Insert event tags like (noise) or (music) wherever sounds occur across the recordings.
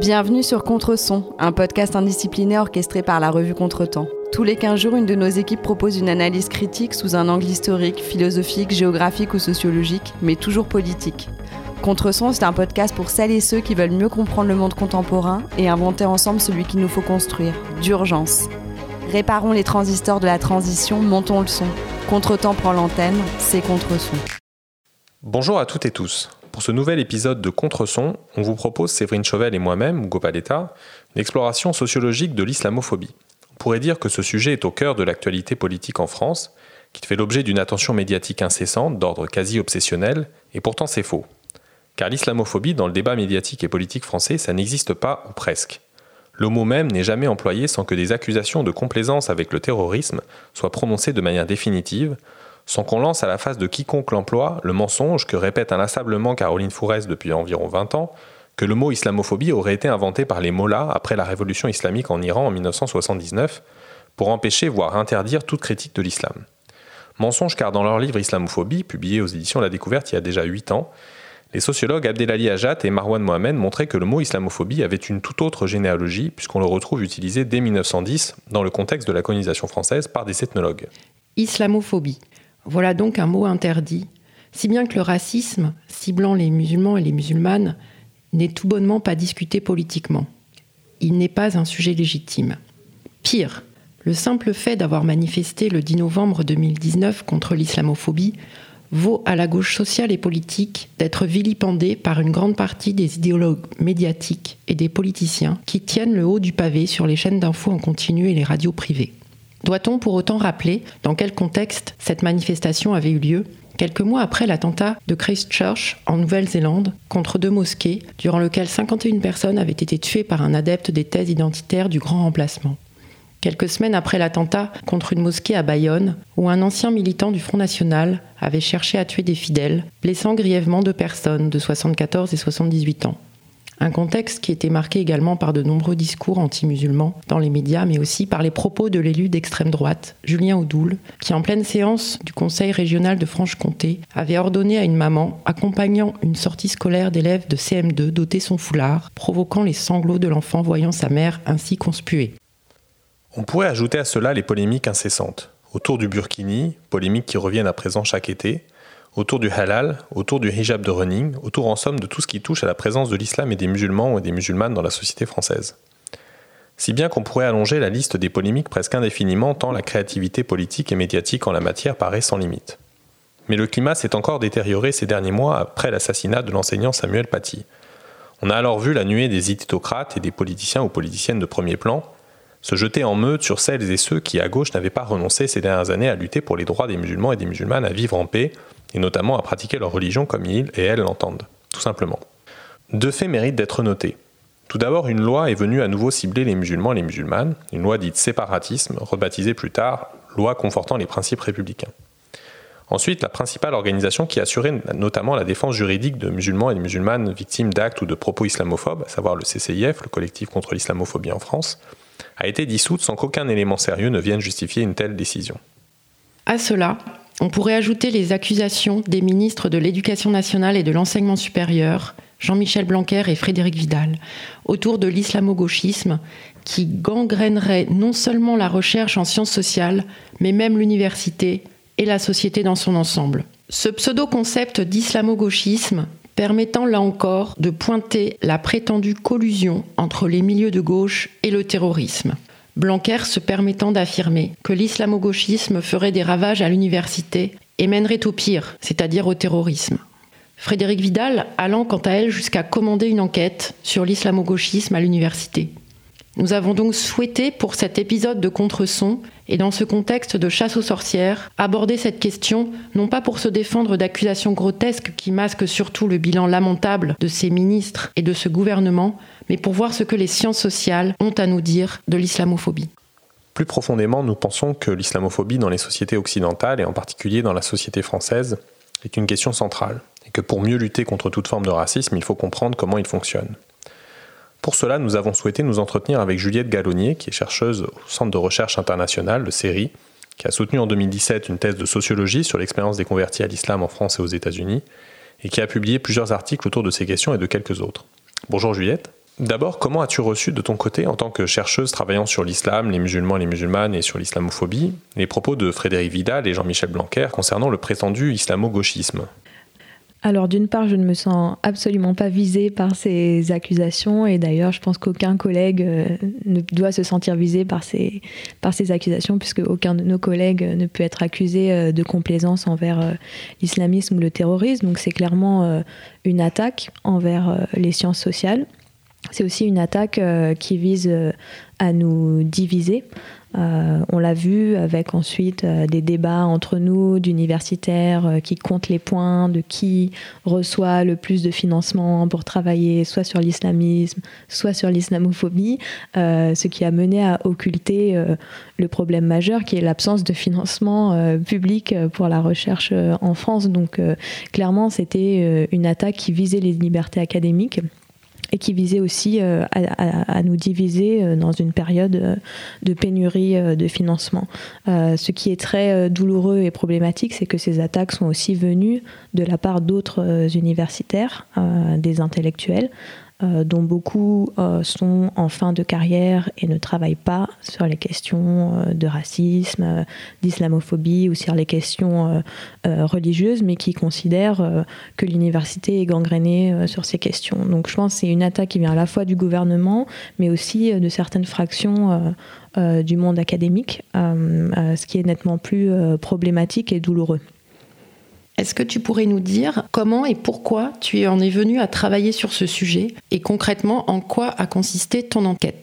Bienvenue sur Contreson, un podcast indiscipliné orchestré par la revue Contretemps. Tous les 15 jours, une de nos équipes propose une analyse critique sous un angle historique, philosophique, géographique ou sociologique, mais toujours politique. Contreson, c'est un podcast pour celles et ceux qui veulent mieux comprendre le monde contemporain et inventer ensemble celui qu'il nous faut construire, d'urgence. Réparons les transistors de la transition, montons le son. Contretemps prend l'antenne, c'est Contreson. Bonjour à toutes et tous. Pour ce nouvel épisode de Contreson, on vous propose, Séverine Chauvel et moi-même, Gopaleta, une exploration sociologique de l'islamophobie. On pourrait dire que ce sujet est au cœur de l'actualité politique en France, qui fait l'objet d'une attention médiatique incessante, d'ordre quasi obsessionnel, et pourtant c'est faux. Car l'islamophobie, dans le débat médiatique et politique français, ça n'existe pas, ou presque. Le mot même n'est jamais employé sans que des accusations de complaisance avec le terrorisme soient prononcées de manière définitive, sans qu'on lance à la face de quiconque l'emploie le mensonge que répète inlassablement Caroline Fourès depuis environ 20 ans, que le mot islamophobie aurait été inventé par les mollahs après la révolution islamique en Iran en 1979, pour empêcher voire interdire toute critique de l'islam. Mensonge car dans leur livre Islamophobie, publié aux éditions La Découverte il y a déjà 8 ans, les sociologues Abdelali Ajat et Marwan Mohamed montraient que le mot islamophobie avait une toute autre généalogie, puisqu'on le retrouve utilisé dès 1910 dans le contexte de la colonisation française par des ethnologues. Islamophobie. Voilà donc un mot interdit, si bien que le racisme, ciblant les musulmans et les musulmanes, n'est tout bonnement pas discuté politiquement. Il n'est pas un sujet légitime. Pire, le simple fait d'avoir manifesté le 10 novembre 2019 contre l'islamophobie vaut à la gauche sociale et politique d'être vilipendée par une grande partie des idéologues médiatiques et des politiciens qui tiennent le haut du pavé sur les chaînes d'infos en continu et les radios privées. Doit-on pour autant rappeler dans quel contexte cette manifestation avait eu lieu? Quelques mois après l'attentat de Christchurch en Nouvelle-Zélande contre deux mosquées, durant lequel 51 personnes avaient été tuées par un adepte des thèses identitaires du grand remplacement quelques semaines après l'attentat contre une mosquée à Bayonne, où un ancien militant du Front National avait cherché à tuer des fidèles, blessant grièvement deux personnes de 74 et 78 ans. Un contexte qui était marqué également par de nombreux discours anti-musulmans dans les médias, mais aussi par les propos de l'élu d'extrême droite, Julien Oudoul, qui en pleine séance du Conseil régional de Franche-Comté avait ordonné à une maman, accompagnant une sortie scolaire d'élèves de CM2, d'ôter son foulard, provoquant les sanglots de l'enfant voyant sa mère ainsi conspuée. On pourrait ajouter à cela les polémiques incessantes. Autour du burkini, polémiques qui reviennent à présent chaque été, autour du halal, autour du hijab de running, autour en somme de tout ce qui touche à la présence de l'islam et des musulmans et des musulmanes dans la société française. Si bien qu'on pourrait allonger la liste des polémiques presque indéfiniment tant la créativité politique et médiatique en la matière paraît sans limite. Mais le climat s'est encore détérioré ces derniers mois après l'assassinat de l'enseignant Samuel Paty. On a alors vu la nuée des iditocrates et des politiciens ou politiciennes de premier plan, se jeter en meute sur celles et ceux qui, à gauche, n'avaient pas renoncé ces dernières années à lutter pour les droits des musulmans et des musulmanes à vivre en paix, et notamment à pratiquer leur religion comme ils et elles l'entendent, tout simplement. Deux faits méritent d'être notés. Tout d'abord, une loi est venue à nouveau cibler les musulmans et les musulmanes, une loi dite séparatisme, rebaptisée plus tard loi confortant les principes républicains. Ensuite, la principale organisation qui assurait notamment la défense juridique de musulmans et de musulmanes victimes d'actes ou de propos islamophobes, à savoir le CCIF, le collectif contre l'islamophobie en France, a été dissoute sans qu'aucun élément sérieux ne vienne justifier une telle décision. À cela, on pourrait ajouter les accusations des ministres de l'Éducation nationale et de l'Enseignement supérieur, Jean-Michel Blanquer et Frédéric Vidal, autour de l'islamo-gauchisme qui gangrènerait non seulement la recherche en sciences sociales, mais même l'université et la société dans son ensemble. Ce pseudo-concept d'islamo-gauchisme permettant là encore de pointer la prétendue collusion entre les milieux de gauche et le terrorisme. Blanquer se permettant d'affirmer que l'islamo-gauchisme ferait des ravages à l'université et mènerait au pire, c'est-à-dire au terrorisme. Frédéric Vidal allant quant à elle jusqu'à commander une enquête sur l'islamo-gauchisme à l'université. Nous avons donc souhaité, pour cet épisode de Contreson, et dans ce contexte de chasse aux sorcières, aborder cette question non pas pour se défendre d'accusations grotesques qui masquent surtout le bilan lamentable de ces ministres et de ce gouvernement, mais pour voir ce que les sciences sociales ont à nous dire de l'islamophobie. Plus profondément, nous pensons que l'islamophobie dans les sociétés occidentales, et en particulier dans la société française, est une question centrale, et que pour mieux lutter contre toute forme de racisme, il faut comprendre comment il fonctionne. Pour cela, nous avons souhaité nous entretenir avec Juliette Gallonnier, qui est chercheuse au Centre de recherche international, le CERI, qui a soutenu en 2017 une thèse de sociologie sur l'expérience des convertis à l'islam en France et aux États-Unis, et qui a publié plusieurs articles autour de ces questions et de quelques autres. Bonjour Juliette. D'abord, comment as-tu reçu de ton côté, en tant que chercheuse travaillant sur l'islam, les musulmans et les musulmanes et sur l'islamophobie, les propos de Frédéric Vidal et Jean-Michel Blanquer concernant le prétendu islamo-gauchisme? Alors d'une part, je ne me sens absolument pas visée par ces accusations et d'ailleurs, je pense qu'aucun collègue euh, ne doit se sentir visé par ces, par ces accusations puisque aucun de nos collègues ne peut être accusé euh, de complaisance envers euh, l'islamisme ou le terrorisme. Donc c'est clairement une attaque envers les sciences sociales. C'est aussi une attaque qui vise à nous diviser. Euh, on l'a vu avec ensuite euh, des débats entre nous d'universitaires euh, qui comptent les points de qui reçoit le plus de financement pour travailler soit sur l'islamisme, soit sur l'islamophobie, ce qui a mené à occulter le problème majeur qui est l'absence de financement public pour la recherche en France. Donc clairement, c'était une attaque qui visait les libertés académiques et qui visait aussi euh, à, nous diviser euh, dans une période euh, de pénurie de financement. ce qui est très douloureux et problématique, c'est que ces attaques sont aussi venues de la part d'autres universitaires, des intellectuels, euh, dont beaucoup euh, sont en fin de carrière et ne travaillent pas sur les questions euh, de racisme, d'islamophobie ou sur les questions religieuses, mais qui considèrent que l'université est gangrénée sur ces questions. Donc je pense que c'est une attaque qui vient à la fois du gouvernement, mais aussi de certaines fractions du monde académique, ce qui est nettement plus problématique et douloureux. Est-ce que tu pourrais nous dire comment et pourquoi tu en es venu à travailler sur ce sujet et concrètement en quoi a consisté ton enquête?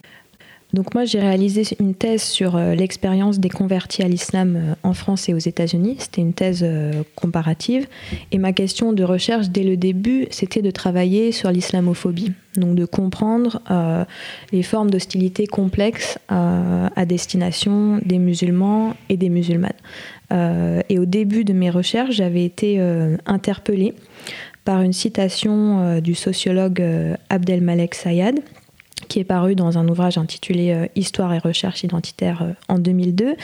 Donc moi j'ai réalisé une thèse sur euh, l'expérience des convertis à l'islam euh, en France et aux États-Unis. C'était une thèse euh, comparative. Et ma question de recherche dès le début, c'était de travailler sur l'islamophobie. Donc de comprendre les formes d'hostilité complexes à destination des musulmans et des musulmanes. et au début de mes recherches, j'avais été interpellée par une citation du sociologue Abdelmalek Sayad qui est paru dans un ouvrage intitulé euh, Histoire et recherche identitaire euh, en 2002,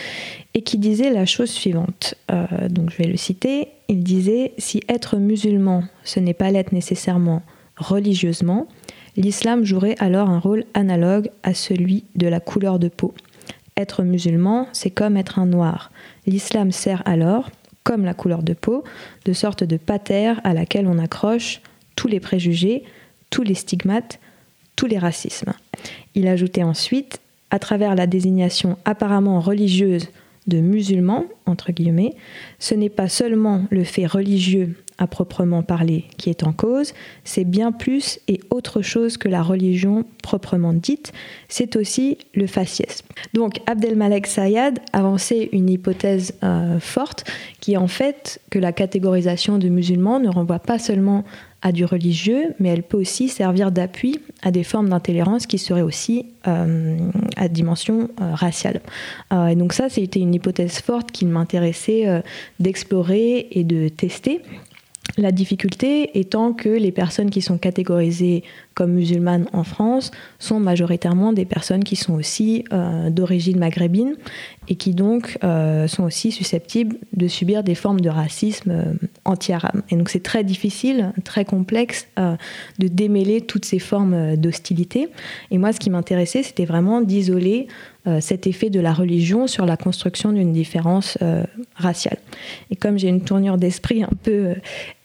et qui disait la chose suivante. Euh, donc je vais le citer. Il disait Si être musulman, ce n'est pas l'être nécessairement religieusement, l'islam jouerait alors un rôle analogue à celui de la couleur de peau. Être musulman, c'est comme être un noir. L'islam sert alors, comme la couleur de peau, de sorte de patère à laquelle on accroche tous les préjugés, tous les stigmates, tous les racismes. Il ajoutait ensuite, à travers la désignation apparemment religieuse de musulmans, entre guillemets, ce n'est pas seulement le fait religieux à proprement parler qui est en cause, c'est bien plus et autre chose que la religion proprement dite, c'est aussi le faciès. Donc Abdelmalek Sayad avançait une hypothèse euh, forte qui est en fait que la catégorisation de musulmans ne renvoie pas seulement à du religieux, mais elle peut aussi servir d'appui à des formes d'intolérance qui seraient aussi euh, à dimension euh, raciale. Euh, et donc ça, c'était une hypothèse forte qui m'intéressait d'explorer et de tester. La difficulté étant que les personnes qui sont catégorisées comme musulmanes en France sont majoritairement des personnes qui sont aussi euh, d'origine maghrébine et qui donc euh, sont aussi susceptibles de subir des formes de racisme euh, anti-arabe. Et donc c'est très difficile, très complexe de démêler toutes ces formes d'hostilité. Et moi, ce qui m'intéressait, c'était vraiment d'isoler cet effet de la religion sur la construction d'une différence raciale. Et comme j'ai une tournure d'esprit un peu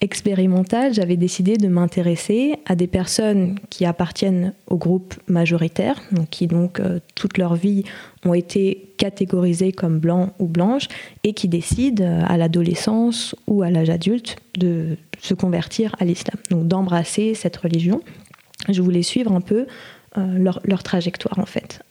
expérimentale, j'avais décidé de m'intéresser à des personnes qui appartiennent au groupe majoritaire, donc qui donc euh, toute leur vie ont été catégorisés comme blancs ou blanches et qui décident euh, à l'adolescence ou à l'âge adulte de se convertir à l'islam, donc d'embrasser cette religion. Je voulais suivre un peu leur, leur, trajectoire en fait.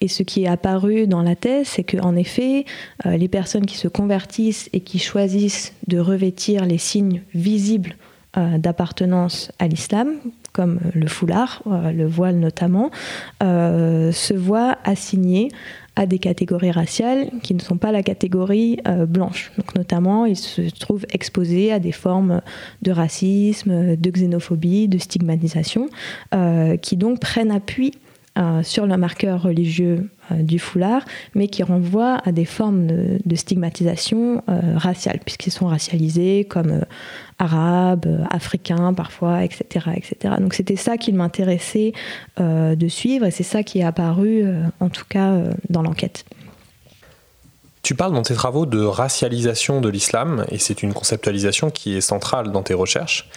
et ce qui est apparu dans la thèse, c'est qu'en effet, les personnes qui se convertissent et qui choisissent de revêtir les signes visibles d'appartenance à l'islam, comme le foulard, euh, le voile notamment, euh, se voient assignés à des catégories raciales qui ne sont pas la catégorie euh, blanche. Notamment, ils se trouvent exposés à des formes de racisme, de xénophobie, de stigmatisation, qui donc prennent appui sur le marqueur religieux du foulard, mais qui renvoient à des formes de, stigmatisation raciale, puisqu'ils sont racialisés comme arabes, africains parfois, etc. etc. Donc c'était ça qui m'intéressait de suivre et c'est ça qui est apparu en tout cas dans l'enquête. Tu parles dans tes travaux de racialisation de l'islam, et c'est une conceptualisation qui est centrale dans tes recherches.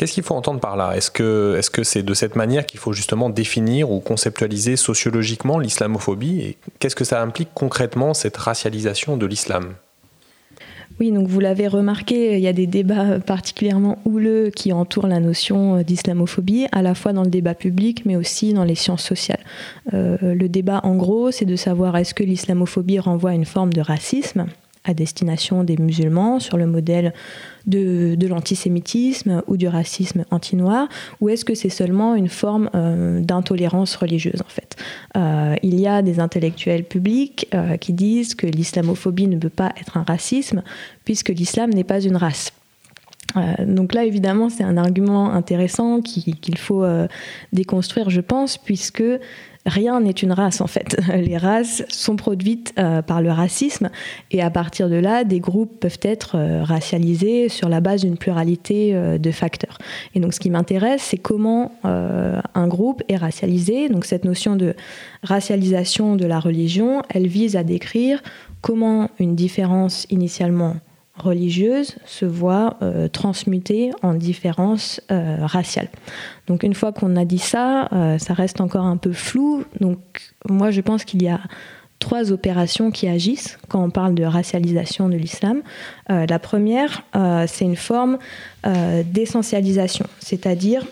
Qu'est-ce qu'il faut entendre par là? Est-ce que c'est -ce c'est de cette manière qu'il faut justement définir ou conceptualiser sociologiquement l'islamophobie? Et qu'est-ce que ça implique concrètement, cette racialisation de l'islam? Oui, donc vous l'avez remarqué, il y a des débats particulièrement houleux qui entourent la notion euh, d'islamophobie, à la fois dans le débat public, mais aussi dans les sciences sociales. Euh, le débat, en gros, c'est de savoir est-ce que l'islamophobie renvoie à une forme de racisme? À destination des musulmans sur le modèle de, l'antisémitisme ou du racisme anti-noir ou est-ce que c'est seulement une forme euh, d'intolérance religieuse en fait? Euh, Il y a des intellectuels publics euh, qui disent que l'islamophobie ne peut pas être un racisme puisque l'islam n'est pas une race. donc là, évidemment, c'est un argument intéressant qu'il faut déconstruire, je pense, puisque rien n'est une race en fait. (laughs) Les races sont produites euh, par le racisme et à partir de là, des groupes peuvent être euh, racialisés sur la base d'une pluralité euh, de facteurs. Et donc ce qui m'intéresse, c'est comment un groupe est racialisé. Donc cette notion de racialisation de la religion, elle vise à décrire comment une différence initialement religieuse se voit euh, transmutée en différences euh, raciales. Donc une fois qu'on a dit ça, euh, ça reste encore un peu flou. Donc moi je pense qu'il y a trois opérations qui agissent quand on parle de racialisation de l'islam. la première, c'est une forme d'essentialisation, c'est-à-dire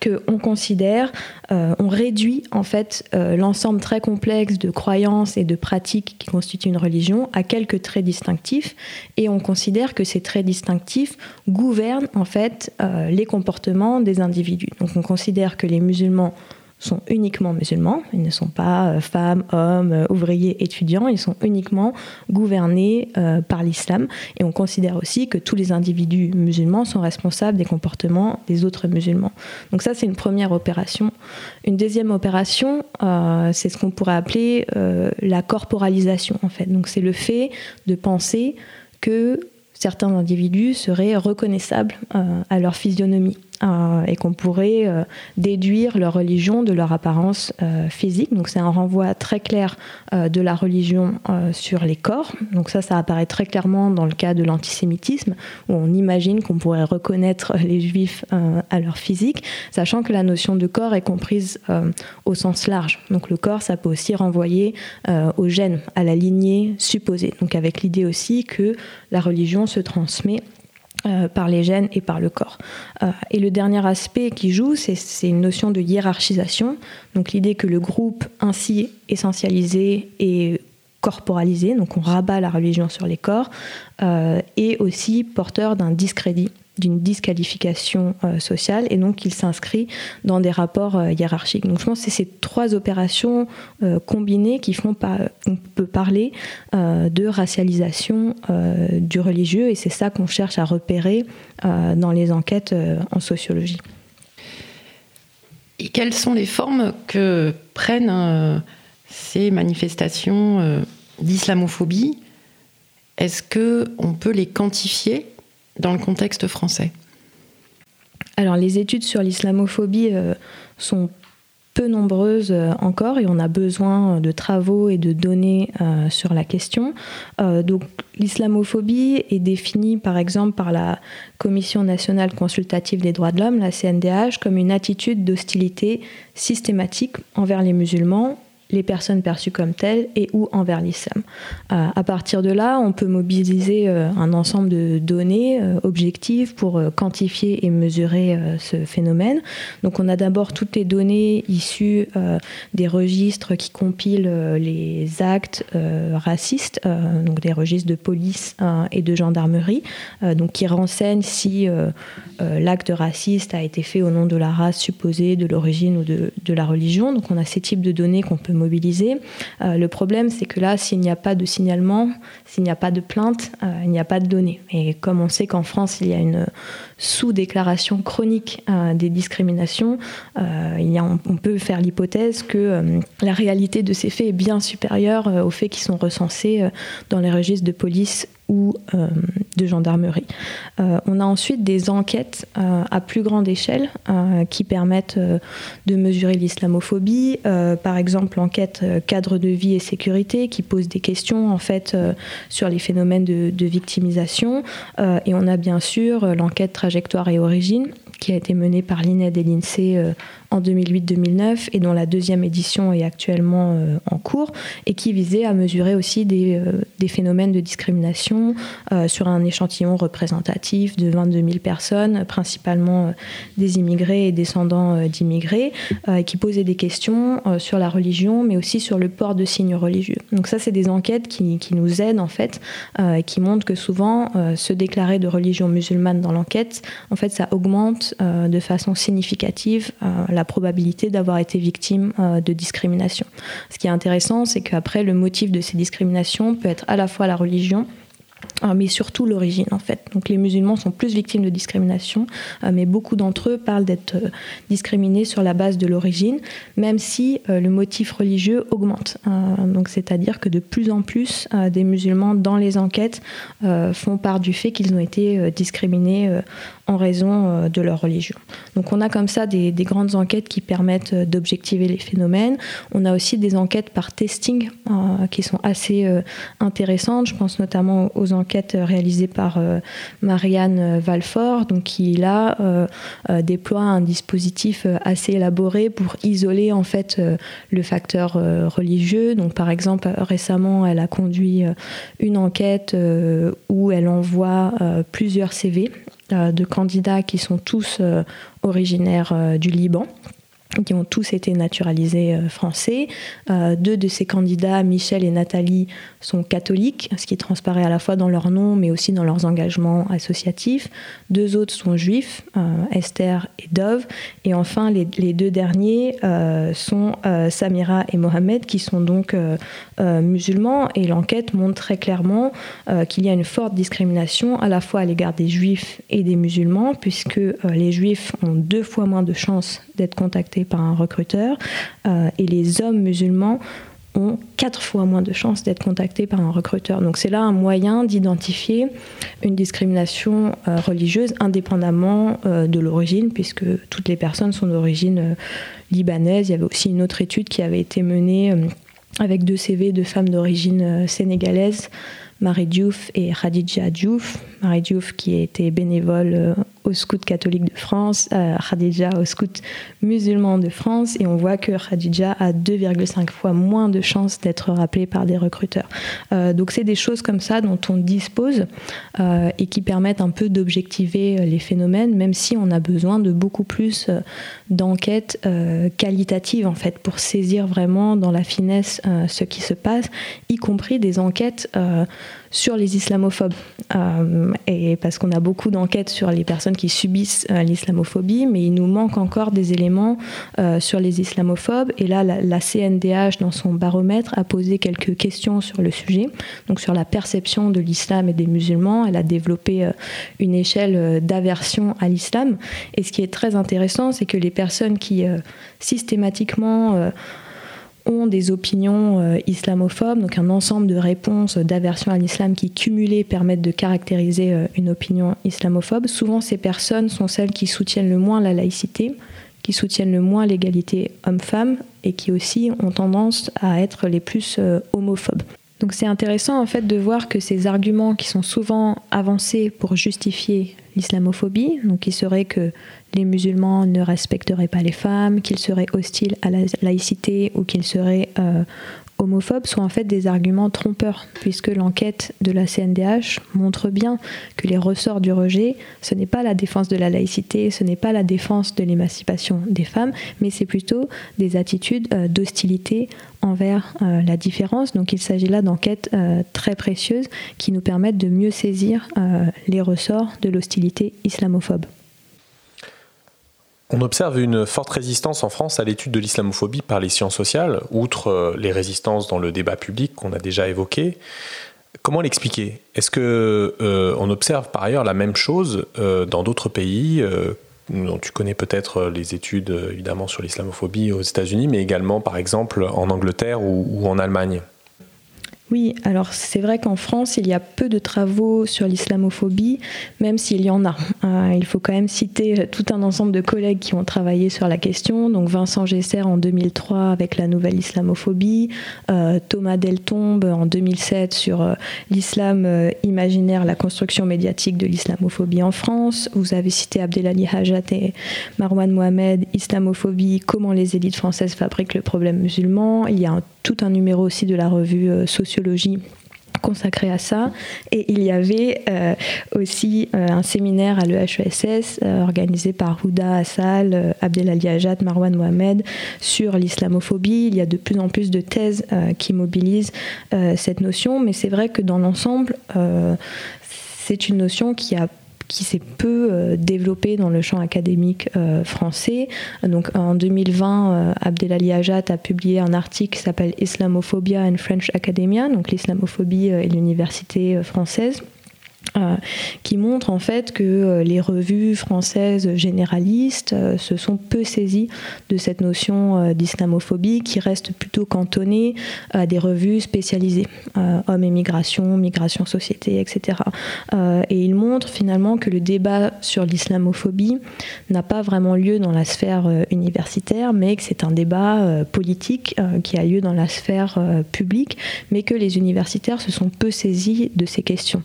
qu'on considère, euh, on réduit en fait euh, l'ensemble très complexe de croyances et de pratiques qui constituent une religion à quelques traits distinctifs et on considère que ces traits distinctifs gouvernent en fait euh, les comportements des individus. Donc on considère que les musulmans sont uniquement musulmans, ils ne sont pas euh, femmes, hommes, euh, ouvriers, étudiants, ils sont uniquement gouvernés euh, par l'islam. Et on considère aussi que tous les individus musulmans sont responsables des comportements des autres musulmans. Donc ça, c'est une première opération. Une deuxième opération, c'est ce qu'on pourrait appeler la corporalisation, en fait. Donc c'est le fait de penser que certains individus seraient reconnaissables à leur physionomie. Euh, et qu'on pourrait euh, déduire leur religion de leur apparence euh, physique. Donc c'est un renvoi très clair de la religion sur les corps. Donc ça, ça apparaît très clairement dans le cas de l'antisémitisme, où on imagine qu'on pourrait reconnaître (laughs) les juifs à leur physique, sachant que la notion de corps est comprise au sens large. Donc le corps, ça peut aussi renvoyer au gène, à la lignée supposée. Donc avec l'idée aussi que la religion se transmet euh, par les gènes et par le corps. Euh, et le dernier aspect qui joue, c'est une notion de hiérarchisation, donc l'idée que le groupe ainsi essentialisé et corporalisé, donc on rabat la religion sur les corps, euh, est aussi porteur d'un discrédit d'une disqualification euh, sociale et donc il s'inscrit dans des rapports euh, hiérarchiques. Donc je pense que c'est ces trois opérations euh, combinées qui font pas, on peut parler de racialisation du religieux et c'est ça qu'on cherche à repérer dans les enquêtes en sociologie. Et quelles sont les formes que prennent ces manifestations d'islamophobie? Est-ce que on peut les quantifier? Dans le contexte français Alors les études sur l'islamophobie euh, sont peu nombreuses euh, encore et on a besoin de travaux et de données euh, sur la question. donc l'islamophobie est définie par exemple par la Commission nationale consultative des droits de l'homme, la CNDH, comme une attitude d'hostilité systématique envers les musulmans les personnes perçues comme telles et ou envers l'islam. Euh, à partir de là, on peut mobiliser euh, un ensemble de données euh, objectives pour quantifier et mesurer ce phénomène. Donc on a d'abord toutes les données issues des registres qui compilent les actes racistes, donc des registres de police et de gendarmerie, donc qui renseignent si l'acte raciste a été fait au nom de la race supposée, de l'origine ou de, de la religion. Donc on a ces types de données qu'on peut mobiliser. le problème, c'est que là, s'il n'y a pas de signalement, s'il n'y a pas de plainte, il n'y a pas de données. Et comme on sait qu'en France, il y a une sous-déclaration chronique des discriminations, on, peut faire l'hypothèse que la réalité de ces faits est bien supérieure aux faits qui sont recensés dans les registres de police ou euh, de gendarmerie. Euh, on a ensuite des enquêtes euh, à plus grande échelle qui permettent de mesurer l'islamophobie. par exemple, l'enquête cadre de vie et sécurité qui pose des questions en fait sur les phénomènes de, de victimisation. et on a bien sûr l'enquête trajectoire et origine qui a été menée par l'INED et l'INSEE en 2008-2009 et dont la deuxième édition est actuellement euh, en cours et qui visait à mesurer aussi des, euh, des phénomènes de discrimination euh, sur un échantillon représentatif de 22 000 personnes, principalement des immigrés et descendants d'immigrés, et qui posait des questions sur la religion mais aussi sur le port de signes religieux. Donc ça, c'est des enquêtes qui, qui, nous aident en fait et qui montrent que souvent se déclarer de religion musulmane dans l'enquête, en fait, ça augmente de façon significative la la probabilité d'avoir été victime euh, de discrimination. Ce qui est intéressant, c'est qu'après, le motif de ces discriminations peut être à la fois la religion, mais surtout l'origine en fait. Donc les musulmans sont plus victimes de discrimination, euh, mais beaucoup d'entre eux parlent d'être discriminés sur la base de l'origine, même si le motif religieux augmente. donc c'est-à-dire que de plus en plus des musulmans dans les enquêtes font part du fait qu'ils ont été discriminés en raison euh, de leur religion. Donc on a comme ça des, grandes enquêtes qui permettent euh, d'objectiver les phénomènes. On a aussi des enquêtes par testing euh, qui sont assez intéressantes. Je pense notamment aux enquêtes réalisées par Marianne Valfort, donc qui là déploie un dispositif assez élaboré pour isoler en fait le facteur religieux. Donc par exemple récemment elle a conduit une enquête où elle envoie plusieurs CV euh, de candidats qui sont tous euh, originaires euh, du Liban qui ont tous été naturalisés euh, français. Euh, deux de ces candidats, Michel et Nathalie, sont catholiques, ce qui transparaît à la fois dans leur nom, mais aussi dans leurs engagements associatifs. Deux autres sont juifs, euh, Esther et Dove. Et enfin, les, deux derniers sont Samira et Mohamed, qui sont donc musulmans. Et l'enquête montre très clairement qu'il y a une forte discrimination à la fois à l'égard des juifs et des musulmans, puisque les juifs ont deux fois moins de chances d'être contactés par un recruteur euh, et les hommes musulmans ont quatre fois moins de chances d'être contactés par un recruteur. Donc c'est là un moyen d'identifier une discrimination euh, religieuse indépendamment euh, de l'origine, puisque toutes les personnes sont d'origine libanaise. Il y avait aussi une autre étude qui avait été menée avec deux CV de femmes d'origine sénégalaise, Marie Diouf et Khadija Diouf. Marie Diouf qui était bénévole au scout catholique de France, euh, Khadija au scout musulman de France, et on voit que Khadija a 2,5 fois moins de chances d'être rappelée par des recruteurs. Euh, donc c'est des choses comme ça dont on dispose euh, et qui permettent un peu d'objectiver les phénomènes, même si on a besoin de beaucoup plus d'enquêtes qualitatives en fait pour saisir vraiment dans la finesse ce qui se passe, y compris des enquêtes sur les islamophobes. Euh, et parce qu'on a beaucoup d'enquêtes sur les personnes qui subissent euh, l'islamophobie, mais il nous manque encore des éléments euh, sur les islamophobes. Et là, la, CNDH, dans son baromètre, a posé quelques questions sur le sujet, donc sur la perception de l'islam et des musulmans. Elle a développé une échelle d'aversion à l'islam. Et ce qui est très intéressant, c'est que les personnes qui systématiquement ont des opinions euh, islamophobes, donc un ensemble de réponses d'aversion à l'islam qui cumulées permettent de caractériser euh, une opinion islamophobe. Souvent, ces personnes sont celles qui soutiennent le moins la laïcité, qui soutiennent le moins l'égalité homme-femme et qui aussi ont tendance à être les plus euh, homophobes. Donc c'est intéressant en fait de voir que ces arguments qui sont souvent avancés pour justifier l'islamophobie, donc qui serait que les musulmans ne respecteraient pas les femmes, qu'ils seraient hostiles à la laïcité ou qu'ils seraient euh, homophobes, sont en fait des arguments trompeurs, puisque l'enquête de la CNDH montre bien que les ressorts du rejet, ce n'est pas la défense de la laïcité, ce n'est pas la défense de l'émancipation des femmes, mais c'est plutôt des attitudes euh, d'hostilité envers euh, la différence. Donc il s'agit là d'enquêtes très précieuses qui nous permettent de mieux saisir les ressorts de l'hostilité islamophobe. On observe une forte résistance en France à l'étude de l'islamophobie par les sciences sociales, outre euh, les résistances dans le débat public qu'on a déjà évoqué. Comment l'expliquer? Est-ce que euh, on observe par ailleurs la même chose euh, dans d'autres pays dont tu connais peut-être les études évidemment sur l'islamophobie aux États-Unis, mais également par exemple en Angleterre ou en Allemagne? Oui, alors c'est vrai qu'en France, il y a peu de travaux sur l'islamophobie, même s'il y en a. Euh, il faut quand même citer tout un ensemble de collègues qui ont travaillé sur la question. Donc Vincent Gesser en 2003 avec la nouvelle islamophobie, euh, Thomas Deltombe en 2007 sur euh, l'islam imaginaire, la construction médiatique de l'islamophobie en France. Vous avez cité Abdelali Hajat et Marwan Mohamed, Islamophobie, comment les élites françaises fabriquent le problème musulman. Il y a tout un numéro aussi de la revue Sociologie consacré à ça. Et il y avait euh, aussi euh, un séminaire à l'EHESS euh, organisé par Houda Assal, Abdelali Ajat, Marwan Mohamed sur l'islamophobie. Il y a de plus en plus de thèses qui mobilisent cette notion, mais c'est vrai que dans l'ensemble, c'est une notion qui a qui s'est peu euh, développé dans le champ académique euh, français. Donc en 2020, euh, Abdelali Ajat a publié un article qui s'appelle Islamophobia and French Academia, donc l'islamophobie et l'université française. Euh, qui montre en fait que euh, les revues françaises généralistes euh, se sont peu saisies de cette notion d'islamophobie qui reste plutôt cantonnée à des revues spécialisées, hommes et migration, migration société, etc. et il montre finalement que le débat sur l'islamophobie n'a pas vraiment lieu dans la sphère universitaire, mais que c'est un débat politique qui a lieu dans la sphère publique, mais que les universitaires se sont peu saisis de ces questions.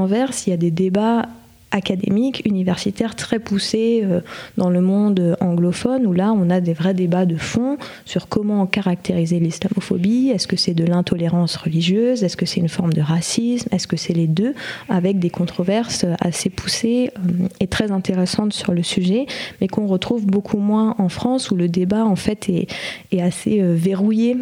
L'inverse, il y a des débats académique, universitaire très poussé euh, dans le monde anglophone, où là on a des vrais débats de fond sur comment caractériser l'islamophobie, est-ce que c'est de l'intolérance religieuse, est-ce que c'est une forme de racisme, est-ce que c'est les deux, avec des controverses assez poussées euh, et très intéressantes sur le sujet, mais qu'on retrouve beaucoup moins en France, où le débat en fait est, est assez euh, verrouillé,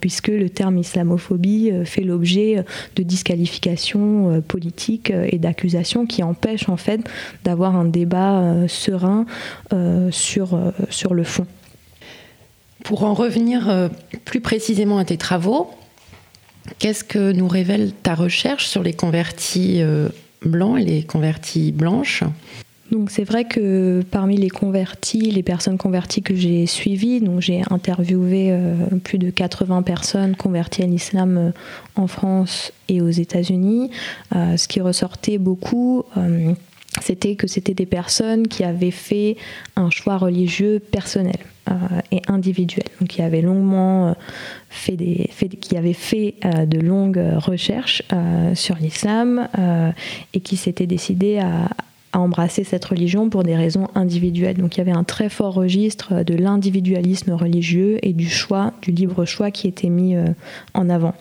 puisque le terme islamophobie fait l'objet de disqualifications politiques et d'accusations qui empêchent en fait d'avoir un débat euh, serein euh, sur, euh, sur le fond. Pour en revenir plus précisément à tes travaux, qu'est-ce que nous révèle ta recherche sur les convertis blancs et les convertis blanches? Donc c'est vrai que parmi les convertis, les personnes converties que j'ai suivies, donc j'ai interviewé plus de 80 personnes converties à l'islam en France et aux États-Unis. ce qui ressortait beaucoup, c'était que c'était des personnes qui avaient fait un choix religieux personnel euh, et individuel, donc qui avaient longuement euh, fait des, qui fait euh, de longues recherches sur l'islam et qui s'étaient décidés à, à embrasser cette religion pour des raisons individuelles. Donc il y avait un très fort registre de l'individualisme religieux et du choix, du libre choix qui était mis euh, en avant.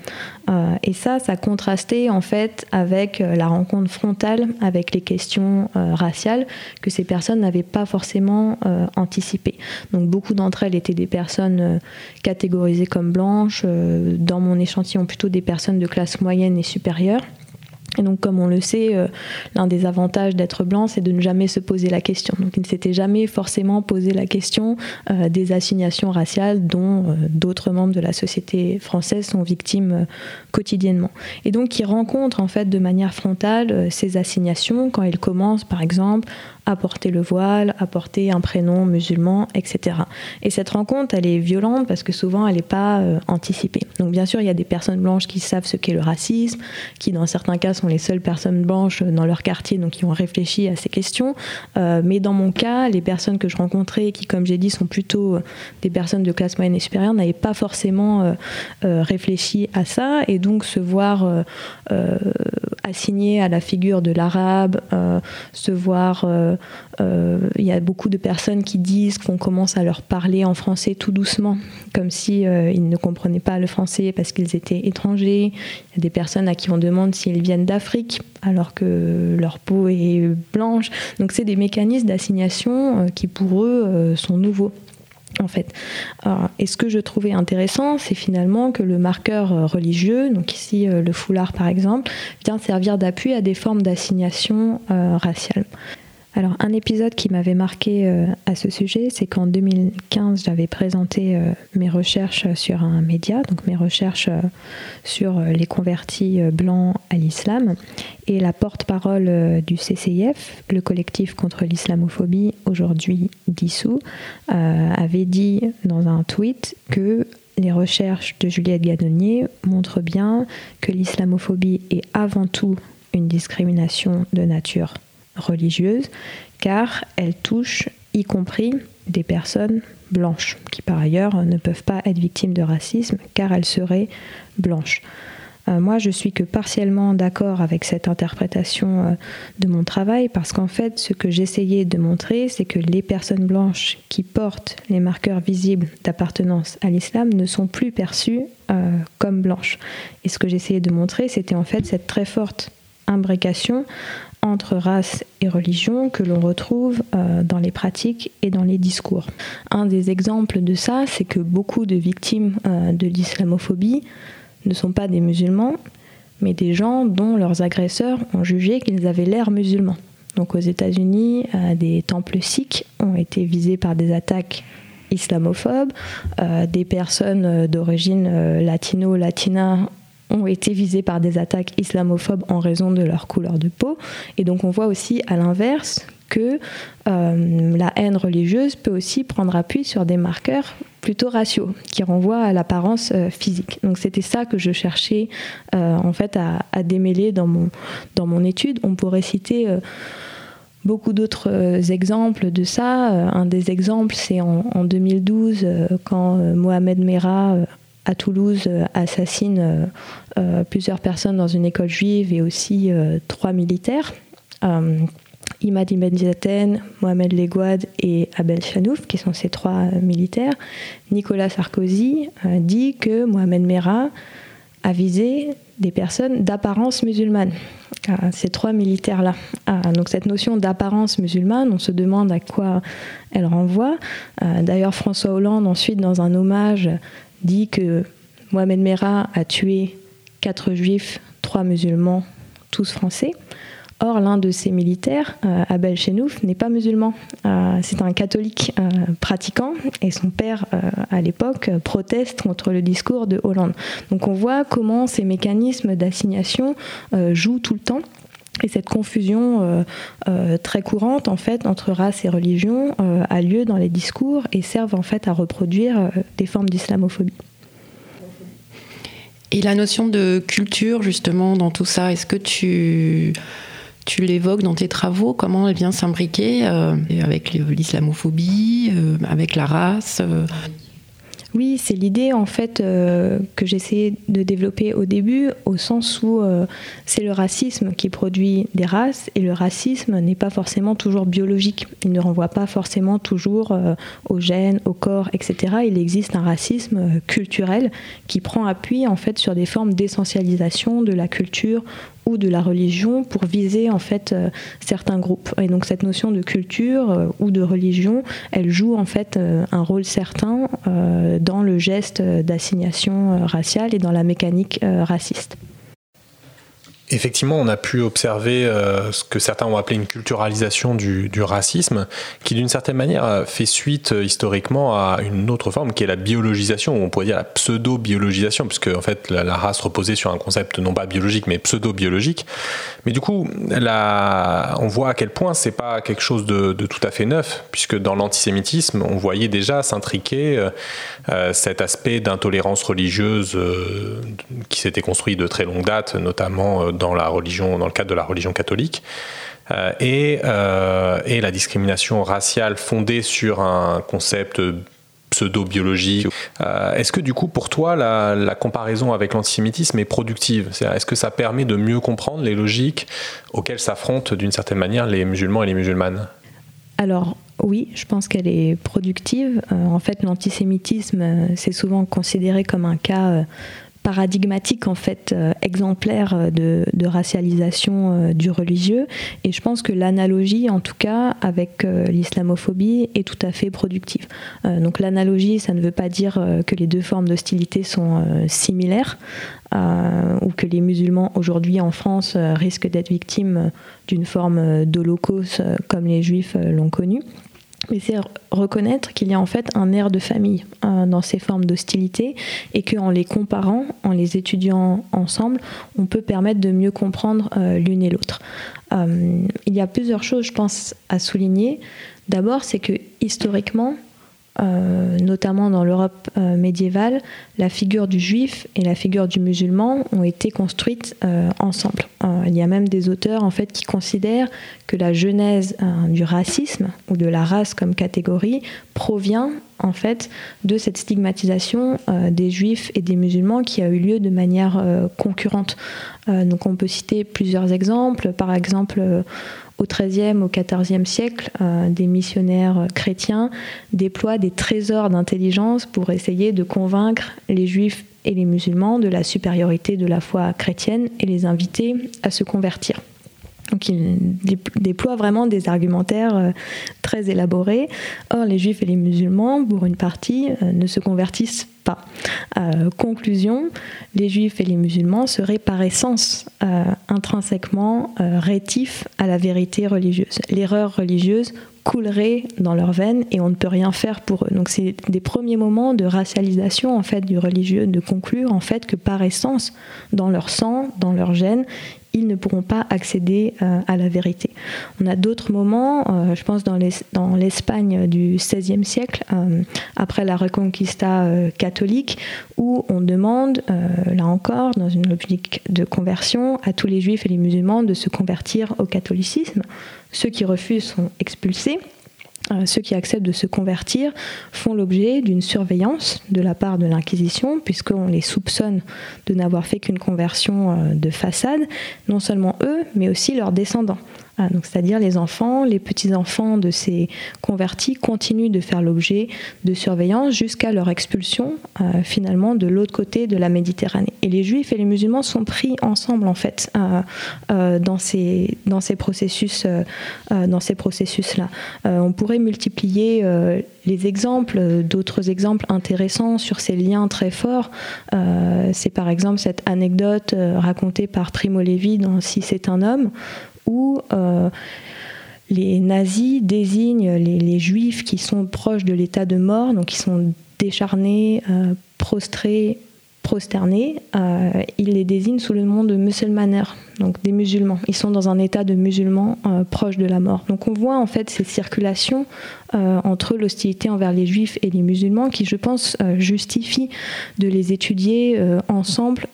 Euh, et ça, ça contrastait en fait avec euh, la rencontre frontale avec les questions raciales que ces personnes n'avaient pas forcément anticipées. Donc beaucoup d'entre elles étaient des personnes catégorisées comme blanches, dans mon échantillon plutôt des personnes de classe moyenne et supérieure. Et donc, comme on le sait, euh, l'un des avantages d'être blanc, c'est de ne jamais se poser la question. Donc, il ne s'était jamais forcément posé la question euh, des assignations raciales dont euh, d'autres membres de la société française sont victimes quotidiennement. Et donc, il rencontre en fait de manière frontale ces assignations quand il commence, par exemple, à porter le voile, à porter un prénom musulman, etc. Et cette rencontre, elle est violente parce que souvent, elle n'est pas anticipée. Donc, bien sûr, il y a des personnes blanches qui savent ce qu'est le racisme, qui, dans certains cas, sont les seules personnes blanches dans leur quartier, donc qui ont réfléchi à ces questions. Euh, mais dans mon cas, les personnes que je rencontrais, qui, comme j'ai dit, sont plutôt euh, des personnes de classe moyenne et supérieure, n'avaient pas forcément euh, réfléchi à ça. Et donc, se voir assigné à la figure de l'arabe, se voir. Il y a beaucoup de personnes qui disent qu'on commence à leur parler en français tout doucement, comme si ils ne comprenaient pas le français parce qu'ils étaient étrangers. Il y a des personnes à qui on demande s'ils viennent d'Afrique alors que leur peau est blanche. Donc c'est des mécanismes d'assignation euh, qui pour eux euh, sont nouveaux en fait. et ce que je trouvais intéressant, c'est finalement que le marqueur euh, religieux, donc ici le foulard par exemple, vient servir d'appui à des formes d'assignation raciale. Alors, un épisode qui m'avait marqué euh, à ce sujet, c'est qu'en 2015, j'avais présenté euh, mes recherches sur un média, donc mes recherches euh, sur les convertis blancs à l'islam. Et la porte-parole du CCIF, le collectif contre l'islamophobie, aujourd'hui dissous, avait dit dans un tweet que les recherches de Juliette Gadonnier montrent bien que l'islamophobie est avant tout une discrimination de nature religieuse, car elle touche y compris des personnes blanches, qui par ailleurs ne peuvent pas être victimes de racisme, car elles seraient blanches. Euh, moi, je suis que partiellement d'accord avec cette interprétation euh, de mon travail, parce qu'en fait, ce que j'essayais de montrer, c'est que les personnes blanches qui portent les marqueurs visibles d'appartenance à l'islam ne sont plus perçues euh, comme blanches. Et ce que j'essayais de montrer, c'était en fait cette très forte imbrication entre race et religion que l'on retrouve euh, dans les pratiques et dans les discours. Un des exemples de ça, c'est que beaucoup de victimes euh, de l'islamophobie ne sont pas des musulmans, mais des gens dont leurs agresseurs ont jugé qu'ils avaient l'air musulmans. Donc aux États-Unis, euh, des temples sikhs ont été visés par des attaques islamophobes, des personnes d'origine latino-latina ont été visés par des attaques islamophobes en raison de leur couleur de peau. Et donc on voit aussi à l'inverse que euh, la haine religieuse peut aussi prendre appui sur des marqueurs plutôt raciaux, qui renvoient à l'apparence euh, physique. Donc c'était ça que je cherchais euh, en fait à, démêler dans mon, dans mon étude. On pourrait citer beaucoup d'autres exemples de ça. Un des exemples, c'est en, en, 2012, quand Mohamed Merah à Toulouse euh, assassine euh, euh, plusieurs personnes dans une école juive et aussi trois militaires. Imad Ibn Mohamed Legouad et Abel Chanouf, qui sont ces trois militaires. Nicolas Sarkozy dit que Mohamed Merah a visé des personnes d'apparence musulmane. ces trois militaires-là. donc cette notion d'apparence musulmane, on se demande à quoi elle renvoie. D'ailleurs, François Hollande, ensuite, dans un hommage dit que Mohamed Merah a tué quatre juifs, trois musulmans, tous français. Or, l'un de ces militaires, euh, Abel Chenouf, n'est pas musulman. Euh, c'est un catholique euh, pratiquant et son père, à l'époque, proteste contre le discours de Hollande. Donc on voit comment ces mécanismes d'assignation jouent tout le temps. Et cette confusion très courante en fait entre race et religion a lieu dans les discours et servent en fait à reproduire des formes d'islamophobie. Et la notion de culture, justement, dans tout ça, est-ce que tu, tu l'évoques dans tes travaux? Comment elle vient s'imbriquer euh, avec l'islamophobie, euh, avec la race euh? Oui, c'est l'idée en fait euh, que j'essayais de développer au début, au sens où euh, c'est le racisme qui produit des races et le racisme n'est pas forcément toujours biologique. Il ne renvoie pas forcément toujours euh, aux gènes, au corps, etc. Il existe un racisme culturel qui prend appui en fait sur des formes d'essentialisation de la culture ou de la religion pour viser en fait euh, certains groupes. Et donc cette notion de culture euh, ou de religion, elle joue en fait euh, un rôle certain dans le geste d'assignation raciale et dans la mécanique raciste. Effectivement, on a pu observer euh, ce que certains ont appelé une culturalisation du, racisme, qui d'une certaine manière fait suite euh, historiquement à une autre forme qui est la biologisation, ou on pourrait dire la pseudo-biologisation, puisque en fait la, race reposait sur un concept non pas biologique mais pseudo-biologique. Mais du coup, on voit à quel point c'est pas quelque chose de, tout à fait neuf, puisque dans l'antisémitisme, on voyait déjà s'intriquer euh, cet aspect d'intolérance religieuse qui s'était construit de très longue date, notamment dans la religion, dans le cadre de la religion catholique. Euh, et, euh, et, la discrimination raciale fondée sur un concept pseudo-biologique. Euh, est-ce que du coup, pour toi, la, comparaison avec l'antisémitisme est productive? Est-ce que ça permet de mieux comprendre les logiques auxquelles s'affrontent d'une certaine manière les musulmans et les musulmanes? Alors, oui, je pense qu'elle est productive. en fait, l'antisémitisme, c'est souvent considéré comme un cas paradigmatique en fait euh, exemplaire de, racialisation du religieux et je pense que l'analogie en tout cas avec l'islamophobie est tout à fait productive. donc l'analogie ça ne veut pas dire que les deux formes d'hostilité sont similaires ou que les musulmans aujourd'hui en France risquent d'être victimes d'une forme d'holocauste comme les juifs l'ont connu mais c'est reconnaître qu'il y a en fait un air de famille euh, dans ces formes d'hostilité et qu'en les comparant, en les étudiant ensemble, on peut permettre de mieux comprendre euh, l'une et l'autre. Euh, il y a plusieurs choses, je pense, à souligner. D'abord, c'est que historiquement, euh, notamment dans l'Europe euh, médiévale, la figure du juif et la figure du musulman ont été construites euh, ensemble. il y a même des auteurs en fait qui considèrent que la genèse du racisme ou de la race comme catégorie provient en fait de cette stigmatisation des juifs et des musulmans qui a eu lieu de manière concurrente. donc on peut citer plusieurs exemples, par exemple au XIIIe, au XIVe siècle, euh, des missionnaires chrétiens déploient des trésors d'intelligence pour essayer de convaincre les juifs et les musulmans de la supériorité de la foi chrétienne et les inviter à se convertir. Donc ils déploient vraiment des argumentaires euh, très élaborés. Or, les juifs et les musulmans, pour une partie, euh, ne se convertissent pas. Euh, conclusion, les juifs et les musulmans seraient par essence intrinsèquement rétifs à la vérité religieuse. L'erreur religieuse coulerait dans leurs veines et on ne peut rien faire pour eux. Donc c'est des premiers moments de racialisation en fait du religieux, de conclure en fait que par essence, dans leur sang, dans leur gène, ils ne pourront pas accéder euh, à la vérité. On a d'autres moments, euh, je pense dans l'Espagne du XVIe siècle, euh, après la Reconquista catholique, où on demande, là encore, dans une logique de conversion, à tous les juifs et les musulmans de se convertir au catholicisme. Ceux qui refusent sont expulsés. Euh, ceux qui acceptent de se convertir font l'objet d'une surveillance de la part de l'Inquisition, puisqu'on les soupçonne de n'avoir fait qu'une conversion euh, de façade, non seulement eux, mais aussi leurs descendants. Ah, c'est-à-dire les enfants, les petits-enfants de ces convertis continuent de faire l'objet de surveillance jusqu'à leur expulsion euh, finalement de l'autre côté de la Méditerranée. Et les juifs et les musulmans sont pris ensemble en fait euh, euh, dans ces, processus, dans ces processus-là. on pourrait multiplier les exemples, d'autres exemples intéressants sur ces liens très forts. C'est par exemple cette anecdote racontée par Primo Levi dans Si c'est un homme, où euh, les nazis désignent les, juifs qui sont proches de l'état de mort, donc qui sont décharnés, euh, prostrés, prosternés, euh, ils les désignent sous le nom de musulmaner, donc des musulmans. Ils sont dans un état de musulmans proche de la mort. Donc on voit en fait ces circulations euh, entre l'hostilité envers les juifs et les musulmans qui, je pense, euh, justifie de les étudier euh, ensemble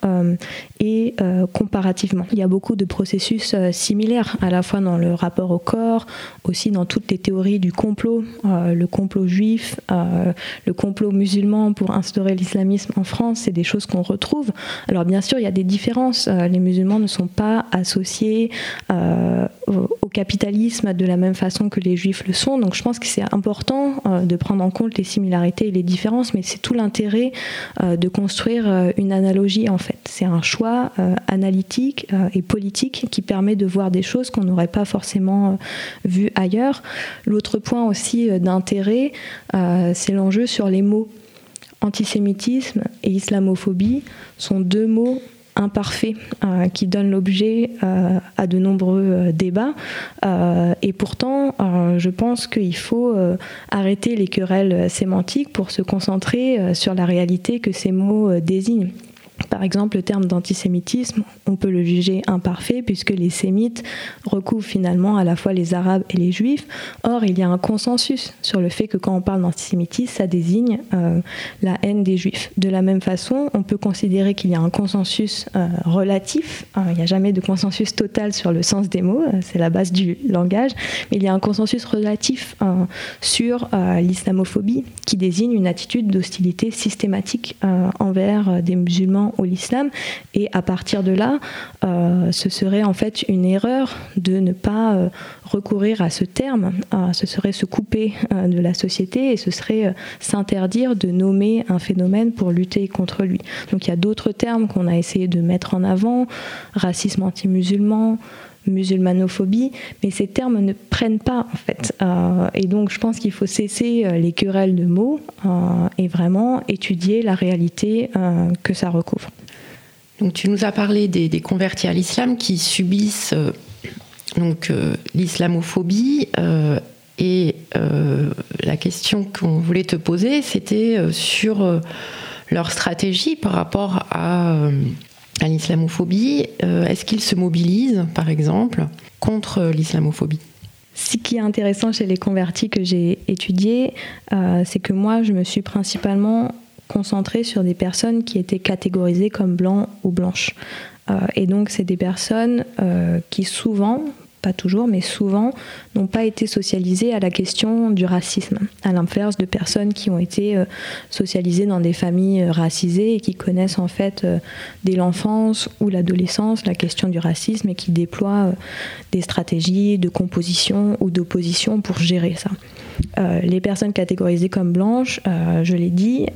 et comparativement. Il y a beaucoup de processus similaires, à la fois dans le rapport au corps, aussi dans toutes les théories du complot, le complot juif, le complot musulman pour instaurer l'islamisme en France, c'est des choses qu'on retrouve. Alors bien sûr, il y a des différences. les musulmans ne sont pas associés au capitalisme de la même façon que les juifs le sont. Donc je pense que c'est important euh, de prendre en compte les similarités et les différences, mais c'est tout l'intérêt euh, de construire euh, une analogie en fait. C'est un choix analytique et politique qui permet de voir des choses qu'on n'aurait pas forcément vues ailleurs. L'autre point aussi d'intérêt, c'est l'enjeu sur les mots. Antisémitisme et islamophobie sont deux mots imparfait euh, qui donne l'objet euh, à de nombreux euh, débats. et pourtant, je pense qu'il faut arrêter les querelles sémantiques pour se concentrer sur la réalité que ces mots désignent. Par exemple, le terme d'antisémitisme, on peut le juger imparfait puisque les sémites recouvrent finalement à la fois les arabes et les juifs. Or, il y a un consensus sur le fait que quand on parle d'antisémitisme, ça désigne euh, la haine des juifs. De la même façon, on peut considérer qu'il y a un consensus euh, relatif. Euh, il n'y a jamais de consensus total sur le sens des mots, c'est la base du langage, mais il y a un consensus relatif sur l'islamophobie qui désigne une attitude d'hostilité systématique envers des musulmans l'islam. Et à partir de là, ce serait en fait une erreur de ne pas recourir à ce terme. ce serait se couper de la société et ce serait s'interdire de nommer un phénomène pour lutter contre lui. Donc il y a d'autres termes qu'on a essayé de mettre en avant, racisme anti-musulman, musulmanophobie, mais ces termes ne prennent pas en fait. Euh, et donc je pense qu'il faut cesser euh, les querelles de mots euh, et vraiment étudier la réalité que ça recouvre. Donc tu nous as parlé des, convertis à l'islam qui subissent donc l'islamophobie et la question qu'on voulait te poser c'était sur leur stratégie par rapport à à l'islamophobie. Euh, est-ce qu'ils se mobilisent, par exemple, contre l'islamophobie? Ce qui est intéressant chez les convertis que j'ai étudiés, euh, c'est que moi, je me suis principalement concentrée sur des personnes qui étaient catégorisées comme blancs ou blanches. Euh, et donc, c'est des personnes qui souvent, pas toujours, mais souvent, n'ont pas été socialisées à la question du racisme, à l'inverse de personnes qui ont été euh, socialisées dans des familles euh, racisées et qui connaissent en fait euh, dès l'enfance ou l'adolescence la question du racisme et qui déploient des stratégies de composition ou d'opposition pour gérer ça. Les personnes catégorisées comme blanches, je l'ai dit,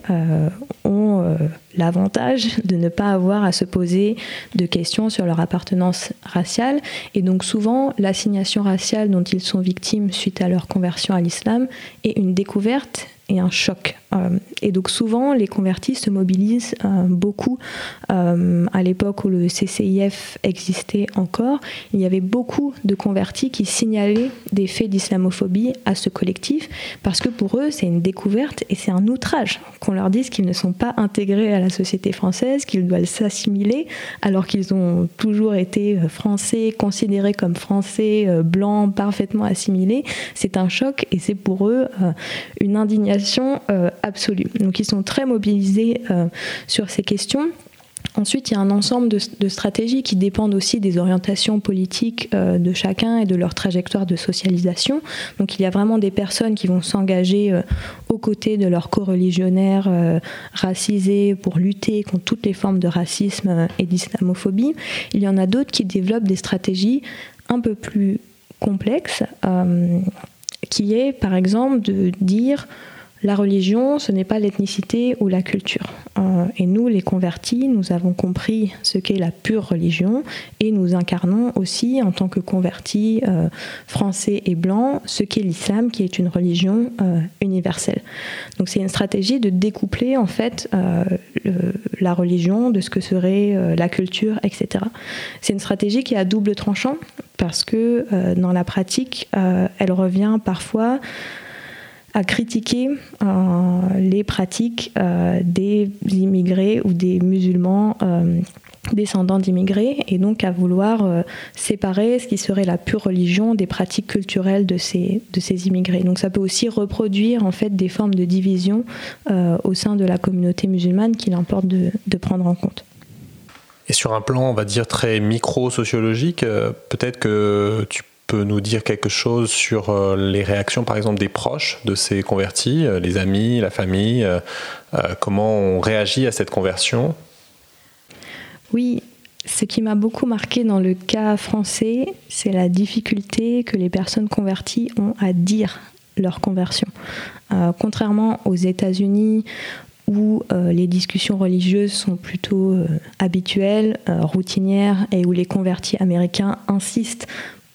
ont l'avantage de ne pas avoir à se poser de questions sur leur appartenance raciale. Et donc souvent, l'assignation raciale dont ils sont victimes suite à leur conversion à l'islam est une découverte et un choc. Euh, et donc souvent, les convertis se mobilisent euh, beaucoup. Euh, à l'époque où le CCIF existait encore, il y avait beaucoup de convertis qui signalaient des faits d'islamophobie à ce collectif, parce que pour eux, c'est une découverte et c'est un outrage qu'on leur dise qu'ils ne sont pas intégrés à la société française, qu'ils doivent s'assimiler, alors qu'ils ont toujours été français, considérés comme français, blancs, parfaitement assimilés. C'est un choc et c'est pour eux une indignation absolue. Donc ils sont très mobilisés euh, sur ces questions. Ensuite, il y a un ensemble de, stratégies qui dépendent aussi des orientations politiques euh, de chacun et de leur trajectoire de socialisation. Donc, il y a vraiment des personnes qui vont s'engager euh, aux côtés de leurs co-religionnaires racisés pour lutter contre toutes les formes de racisme et d'islamophobie. Il y en a d'autres qui développent des stratégies un peu plus complexes, qui est par exemple de dire la religion, ce n'est pas l'ethnicité ou la culture. Euh, et nous, les convertis, nous avons compris ce qu'est la pure religion et nous incarnons aussi, en tant que convertis euh, français et blancs, ce qu'est l'islam, qui est une religion euh, universelle. Donc c'est une stratégie de découpler en fait la religion de ce que serait la culture, etc. C'est une stratégie qui à double tranchant parce que dans la pratique, elle revient parfois à critiquer euh, les pratiques euh, des immigrés ou des musulmans euh, descendants d'immigrés et donc à vouloir séparer ce qui serait la pure religion des pratiques culturelles de ces, de ces immigrés. Donc ça peut aussi reproduire en fait des formes de division au sein de la communauté musulmane qu'il importe de, de, prendre en compte. Et sur un plan, on va dire, très micro-sociologique, peut-être que tu nous dire quelque chose sur euh, les réactions, par exemple, des proches de ces convertis, euh, les amis, la famille euh, Comment on réagit à cette conversion? Oui, ce qui m'a beaucoup marqué dans le cas français, c'est la difficulté que les personnes converties ont à dire leur conversion. contrairement aux États-Unis où les discussions religieuses sont plutôt habituelles, routinières, et où les convertis américains insistent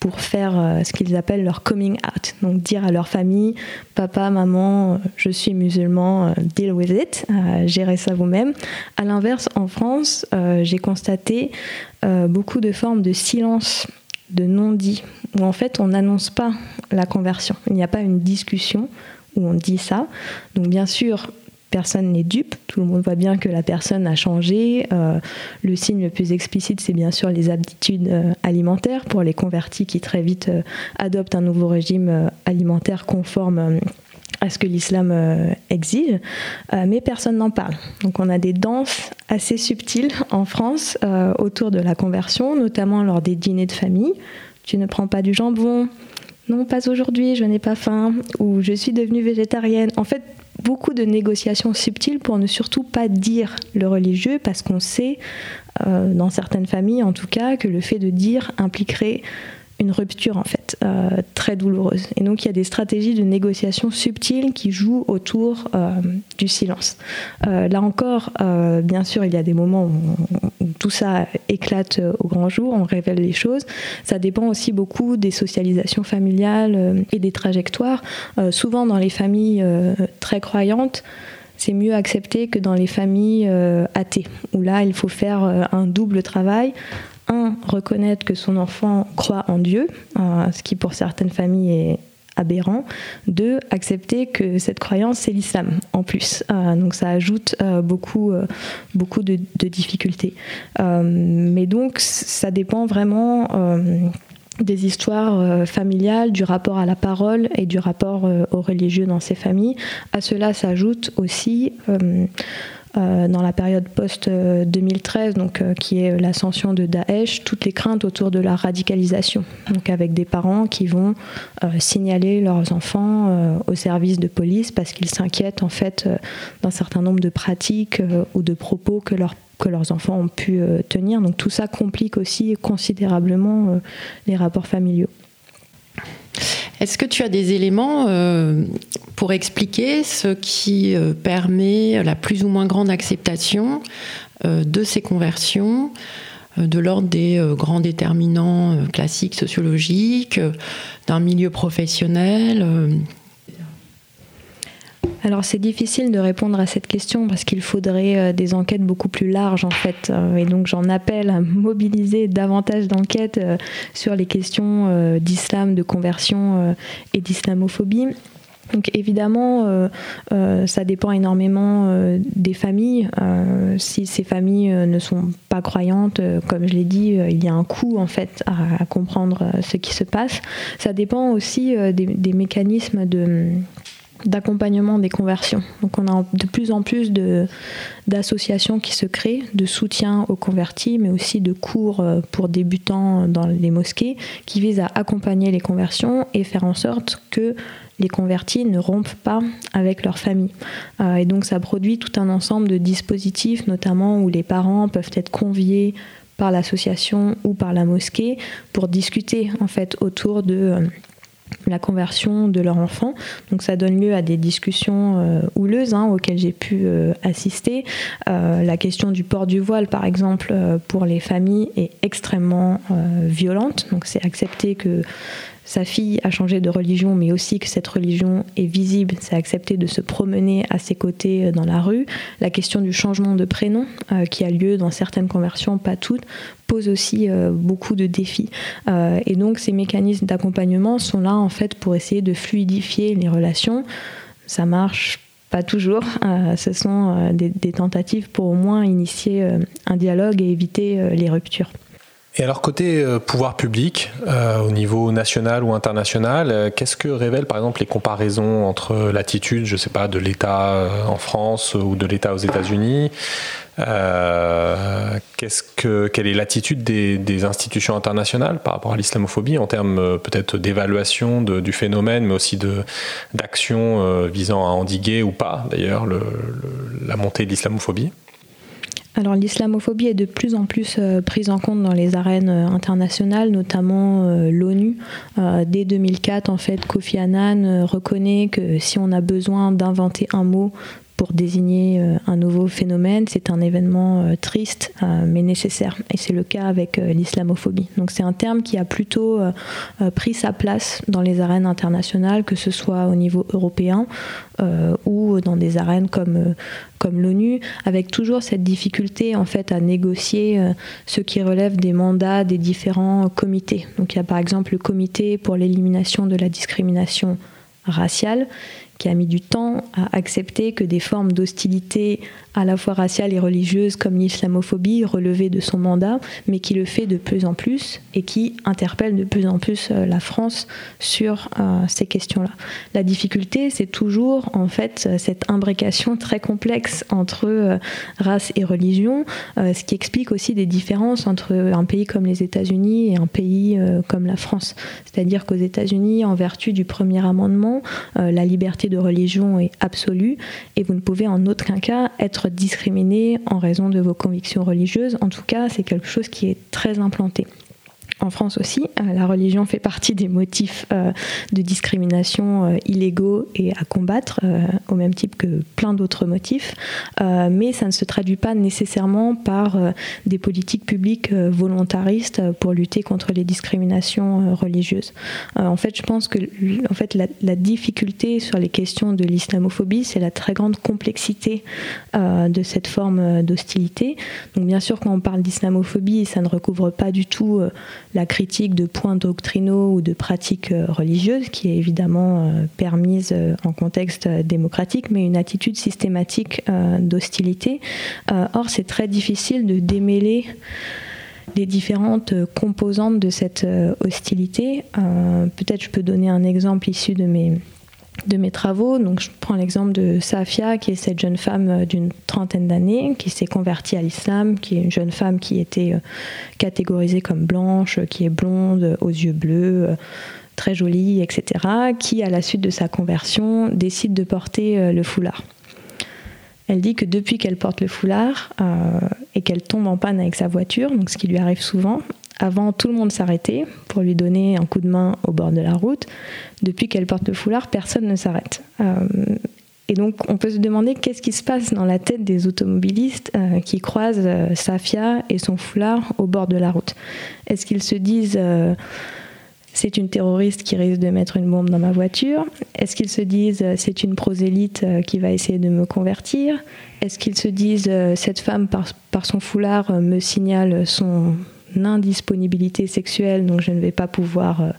pour faire euh, ce qu'ils appellent leur coming out, donc dire à leur famille, papa, maman, euh, je suis musulman, euh, deal with it, gérez ça vous-même. À l'inverse, en France, j'ai constaté beaucoup de formes de silence, de non-dit, où en fait on n'annonce pas la conversion. Il n'y a pas une discussion où on dit ça. Donc bien sûr, personne n'est dupe, tout le monde voit bien que la personne a changé. Euh, le signe le plus explicite, c'est bien sûr les habitudes euh, alimentaires pour les convertis qui très vite euh, adoptent un nouveau régime alimentaire conforme à ce que l'islam exige, mais personne n'en parle. Donc on a des danses assez subtiles en France autour de la conversion, notamment lors des dîners de famille. Tu ne prends pas du jambon, non, pas aujourd'hui, je n'ai pas faim, ou je suis devenue végétarienne. En fait, beaucoup de négociations subtiles pour ne surtout pas dire le religieux, parce qu'on sait, euh, dans certaines familles en tout cas, que le fait de dire impliquerait une rupture en fait euh, très douloureuse. Et donc il y a des stratégies de négociation subtiles qui jouent autour euh, du silence. Euh, là encore, bien sûr, il y a des moments où, tout ça éclate au grand jour, on révèle les choses. Ça dépend aussi beaucoup des socialisations familiales et des trajectoires. souvent dans les familles très croyantes, c'est mieux accepté que dans les familles athées, où là, il faut faire un double travail un, reconnaître que son enfant croit en Dieu, euh, ce qui pour certaines familles est aberrant. Deux, accepter que cette croyance, c'est l'islam en plus. Euh, donc ça ajoute euh, beaucoup, beaucoup de, difficultés. mais donc ça dépend vraiment des histoires familiales, du rapport à la parole et du rapport aux religieux dans ces familles. À cela s'ajoute aussi dans la période post-2013, donc euh, qui est l'ascension de Daesh, toutes les craintes autour de la radicalisation, avec des parents qui vont euh, signaler leurs enfants au service de police parce qu'ils s'inquiètent en fait d'un certain nombre de pratiques ou de propos que leurs enfants ont pu tenir. Tout ça complique aussi considérablement les rapports familiaux. Est-ce que tu as des éléments euh, pour expliquer ce qui euh, permet la plus ou moins grande acceptation euh, de ces conversions de l'ordre des grands déterminants classiques sociologiques, d'un milieu professionnel alors c'est difficile de répondre à cette question parce qu'il faudrait euh, des enquêtes beaucoup plus larges en fait. Euh, et donc j'en appelle à (laughs) mobiliser davantage d'enquêtes euh, sur les questions d'islam, de conversion et d'islamophobie. Donc évidemment, ça dépend énormément des familles. si ces familles ne sont pas croyantes, comme je l'ai dit, il y a un coût en fait à, comprendre ce qui se passe. Ça dépend aussi des mécanismes de d'accompagnement des conversions. Donc on a de plus en plus d'associations qui se créent, de soutien aux convertis, mais aussi de cours euh, pour débutants dans les mosquées qui visent à accompagner les conversions et faire en sorte que les convertis ne rompent pas avec leur famille. Euh, et donc ça produit tout un ensemble de dispositifs, notamment où les parents peuvent être conviés par l'association ou par la mosquée pour discuter en fait autour de euh, la conversion de leur enfant. Donc ça donne lieu à des discussions euh, houleuses hein, auxquelles j'ai pu euh, assister. Euh, la question du port du voile, par exemple, pour les familles est extrêmement violente. Donc c'est accepter que sa fille a changé de religion, mais aussi que cette religion est visible, c'est accepter de se promener à ses côtés euh, dans la rue. La question du changement de prénom, euh, qui a lieu dans certaines conversions, pas toutes, pose aussi euh, beaucoup de défis. et donc ces mécanismes d'accompagnement sont là en fait pour essayer de fluidifier les relations. Ça marche pas toujours. (laughs) ce sont des, tentatives pour au moins initier un dialogue et éviter les ruptures. Et alors côté euh, pouvoir public, euh, au niveau national ou international, euh, qu'est-ce que révèlent par exemple les comparaisons entre l'attitude, je sais pas, de l'État en France ou de l'État aux États-Unis qu'est-ce que, quelle est l'attitude des, institutions internationales par rapport à l'islamophobie en termes peut-être d'évaluation du phénomène, mais aussi de, d'action visant à endiguer ou pas d'ailleurs la montée de l'islamophobie? Alors l'islamophobie est de plus en plus euh, prise en compte dans les arènes euh, internationales, notamment euh, l'ONU. dès 2004, en fait, Kofi Annan reconnaît que si on a besoin d'inventer un mot désigner euh, un nouveau phénomène. C'est un événement euh, triste euh, mais nécessaire. Et c'est le cas avec l'islamophobie. Donc c'est un terme qui a plutôt pris sa place dans les arènes internationales, que ce soit au niveau européen ou dans des arènes comme, comme l'ONU, avec toujours cette difficulté en fait à négocier ce qui relève des mandats des différents comités. Donc il y a par exemple le comité pour l'élimination de la discrimination raciale qui a mis du temps à accepter que des formes d'hostilité à la fois raciale et religieuse comme l'islamophobie relevaient de son mandat, mais qui le fait de plus en plus et qui interpelle de plus en plus euh, la France sur euh, ces questions-là. La difficulté, c'est toujours en fait cette imbrication très complexe entre euh, race et religion, ce qui explique aussi des différences entre un pays comme les États-Unis et un pays comme la France. C'est-à-dire qu'aux États-Unis, en vertu du premier amendement, la liberté de religion est absolue et vous ne pouvez en aucun cas être discriminé en raison de vos convictions religieuses. En tout cas, c'est quelque chose qui est très implanté en France aussi. Euh, la religion fait partie des motifs euh, de discrimination euh, illégaux et à combattre, au même type que plein d'autres motifs. mais ça ne se traduit pas nécessairement par des politiques publiques volontaristes pour lutter contre les discriminations religieuses. en fait, je pense que en fait, la, la difficulté sur les questions de l'islamophobie, c'est la très grande complexité de cette forme d'hostilité. Donc bien sûr, quand on parle d'islamophobie, ça ne recouvre pas du tout la critique de points doctrinaux ou de pratiques euh, religieuses, qui est évidemment euh, permise euh, en contexte démocratique, mais une attitude systématique d'hostilité. Or, c'est très difficile de démêler les différentes composantes de cette hostilité. Peut-être je peux donner un exemple issu de mes de mes travaux. Je prends l'exemple de Safia, qui est cette jeune femme euh, d'une trentaine d'années, qui s'est convertie à l'islam, qui est une jeune femme qui était euh, catégorisée comme blanche, qui est blonde, aux yeux bleus, euh, très jolie, etc., qui, à la suite de sa conversion, décide de porter le foulard. Elle dit que depuis qu'elle porte le foulard et qu'elle tombe en panne avec sa voiture, ce qui lui arrive souvent, avant, tout le monde s'arrêtait pour lui donner un coup de main au bord de la route. Depuis qu'elle porte le foulard, personne ne s'arrête. Euh, et donc, on peut se demander qu'est-ce qui se passe dans la tête des automobilistes euh, qui croisent euh, Safia et son foulard au bord de la route. Est-ce qu'ils se disent c'est une terroriste qui risque de mettre une bombe dans ma voiture? Est-ce qu'ils se disent c'est une prosélyte qui va essayer de me convertir? Est-ce qu'ils se disent cette femme par son foulard me signale son, indisponibilité sexuelle, donc je ne vais pas pouvoir euh,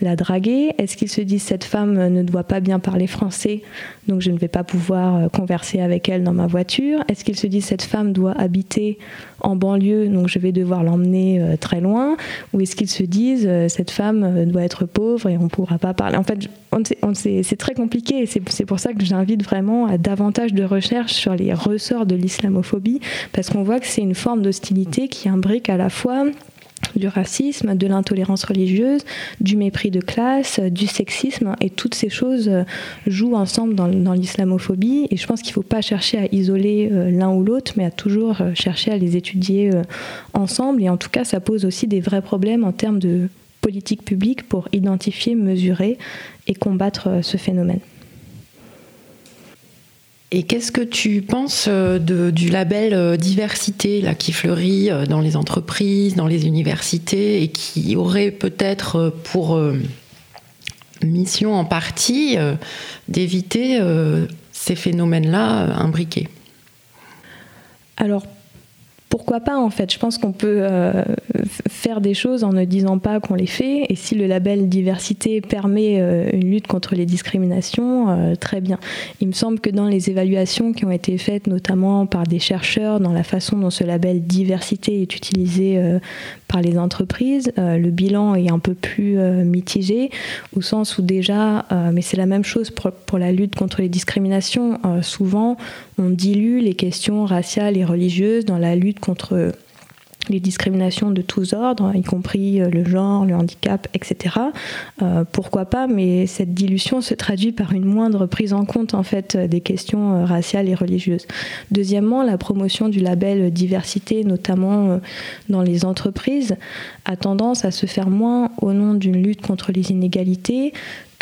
la draguer. Est-ce qu'ils se disent cette femme ne doit pas bien parler français, donc je ne vais pas pouvoir euh, converser avec elle dans ma voiture? Est-ce qu'ils se disent cette femme doit habiter en banlieue, donc je vais devoir l'emmener euh, très loin Ou est-ce qu'ils se disent cette femme doit être pauvre et on ne pourra pas parler. En fait, c'est très compliqué et c'est pour ça que j'invite vraiment à davantage de recherche sur les ressorts de l'islamophobie, parce qu'on voit que c'est une forme d'hostilité qui imbrique à la fois du racisme, de l'intolérance religieuse, du mépris de classe, du sexisme, et toutes ces choses euh, jouent ensemble dans, l'islamophobie. Et je pense qu'il ne faut pas chercher à isoler euh, l'un ou l'autre, mais à toujours euh, chercher à les étudier ensemble. Et en tout cas, ça pose aussi des vrais problèmes en termes de politique publique pour identifier, mesurer et combattre ce phénomène. Et qu'est-ce que tu penses euh, du label euh, diversité là, qui fleurit euh, dans les entreprises, dans les universités et qui aurait peut-être pour mission en partie d'éviter ces phénomènes-là imbriqués? Alors pourquoi pas en fait Je pense qu'on peut euh, faire des choses en ne disant pas qu'on les fait. Et si le label diversité permet euh, une lutte contre les discriminations, euh, très bien. Il me semble que dans les évaluations qui ont été faites, notamment par des chercheurs, dans la façon dont ce label diversité est utilisé par les entreprises. Le bilan est un peu plus mitigé, au sens où déjà, mais c'est la même chose pour, pour, la lutte contre les discriminations, souvent on dilue les questions raciales et religieuses dans la lutte contre les discriminations de tous ordres, y compris euh, le genre, le handicap, etc. Euh, pourquoi pas Mais cette dilution se traduit par une moindre prise en compte en fait des questions euh, raciales et religieuses. Deuxièmement, la promotion du label diversité, notamment dans les entreprises, a tendance à se faire moins au nom d'une lutte contre les inégalités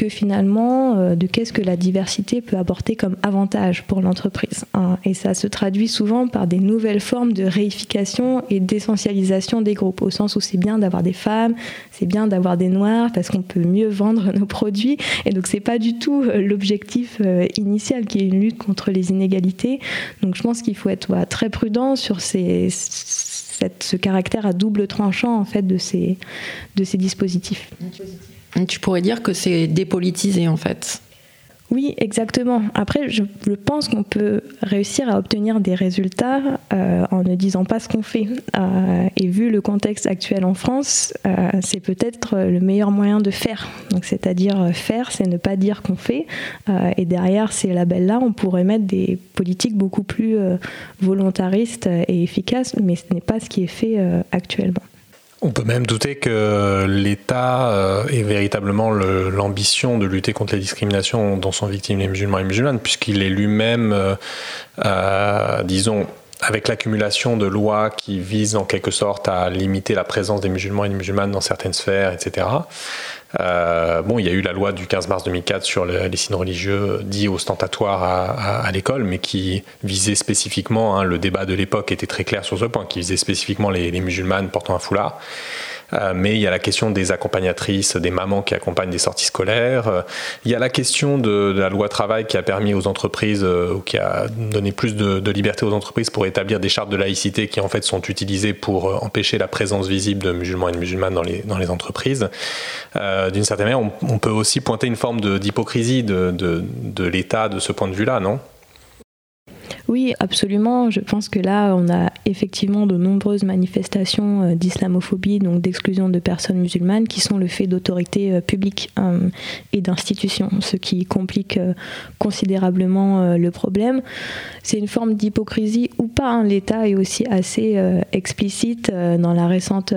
que finalement euh, de qu'est-ce que la diversité peut apporter comme avantage pour l'entreprise. Hein. Et ça se traduit souvent par des nouvelles formes de réification et d'essentialisation des groupes, au sens où c'est bien d'avoir des femmes, c'est bien d'avoir des noirs parce qu'on peut mieux vendre (laughs) nos produits. Et donc c'est pas du tout euh, l'objectif euh, initial qui est une lutte contre les inégalités. Donc je pense qu'il faut être très prudent sur ces, ce caractère à double tranchant en fait de ces, de ces dispositifs. Tu pourrais dire que c'est dépolitisé en fait. Oui, exactement. Après, je, pense qu'on peut réussir à obtenir des résultats euh, en ne disant pas ce qu'on fait. Euh, et vu le contexte actuel en France, euh, c'est peut-être le meilleur moyen de faire. Donc, c'est-à-dire faire, c'est ne pas dire qu'on fait. et derrière ces labels-là, on pourrait mettre des politiques beaucoup plus volontaristes et efficaces, mais ce n'est pas ce qui est fait actuellement. On peut même douter que l'État euh, ait véritablement l'ambition de lutter contre les discriminations dont sont victimes les musulmans et musulmanes, puisqu'il est lui-même, euh, disons, avec l'accumulation de lois qui visent en quelque sorte à limiter la présence des musulmans et des musulmanes dans certaines sphères, etc. Euh, bon, il y a eu la loi du 15 mars 2004 sur les signes religieux dits ostentatoires à, à, l'école, mais qui visait spécifiquement, hein, le débat de l'époque était très clair sur ce point, qui visait spécifiquement les, les musulmanes portant un foulard. Euh, mais il y a la question des accompagnatrices, des mamans qui accompagnent des sorties scolaires. Euh, il y a la question de, la loi travail qui a permis aux entreprises, euh, ou qui a donné plus de, liberté aux entreprises pour établir des chartes de laïcité qui en fait sont utilisées pour empêcher la présence visible de musulmans et de musulmanes dans les, entreprises. D'une certaine manière, on, peut aussi pointer une forme d'hypocrisie de, de l'État de ce point de vue-là, non? Oui, absolument. Je pense que là, on a effectivement de nombreuses manifestations euh, d'islamophobie, donc d'exclusion de personnes musulmanes, qui sont le fait d'autorités euh, publiques euh, et d'institutions, ce qui complique considérablement le problème. C'est une forme d'hypocrisie ou pas. Hein. L'État est aussi assez explicite dans la récente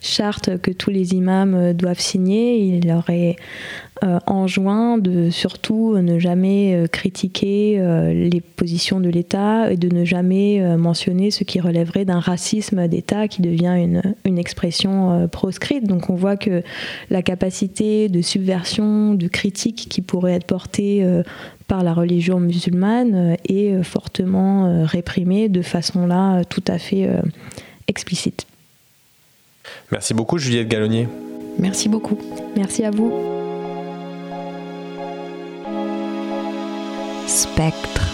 charte que tous les imams doivent signer. Il aurait euh, enjoint de surtout ne jamais euh, critiquer euh, les positions de l'État et de ne jamais mentionner ce qui relèverait d'un racisme d'État qui devient une, une expression proscrite. Donc on voit que la capacité de subversion, de critique qui pourrait être portée par la religion musulmane est fortement réprimée de façon là tout à fait explicite. Merci beaucoup Juliette Gallonnier. Merci beaucoup. Merci à vous. Spectre.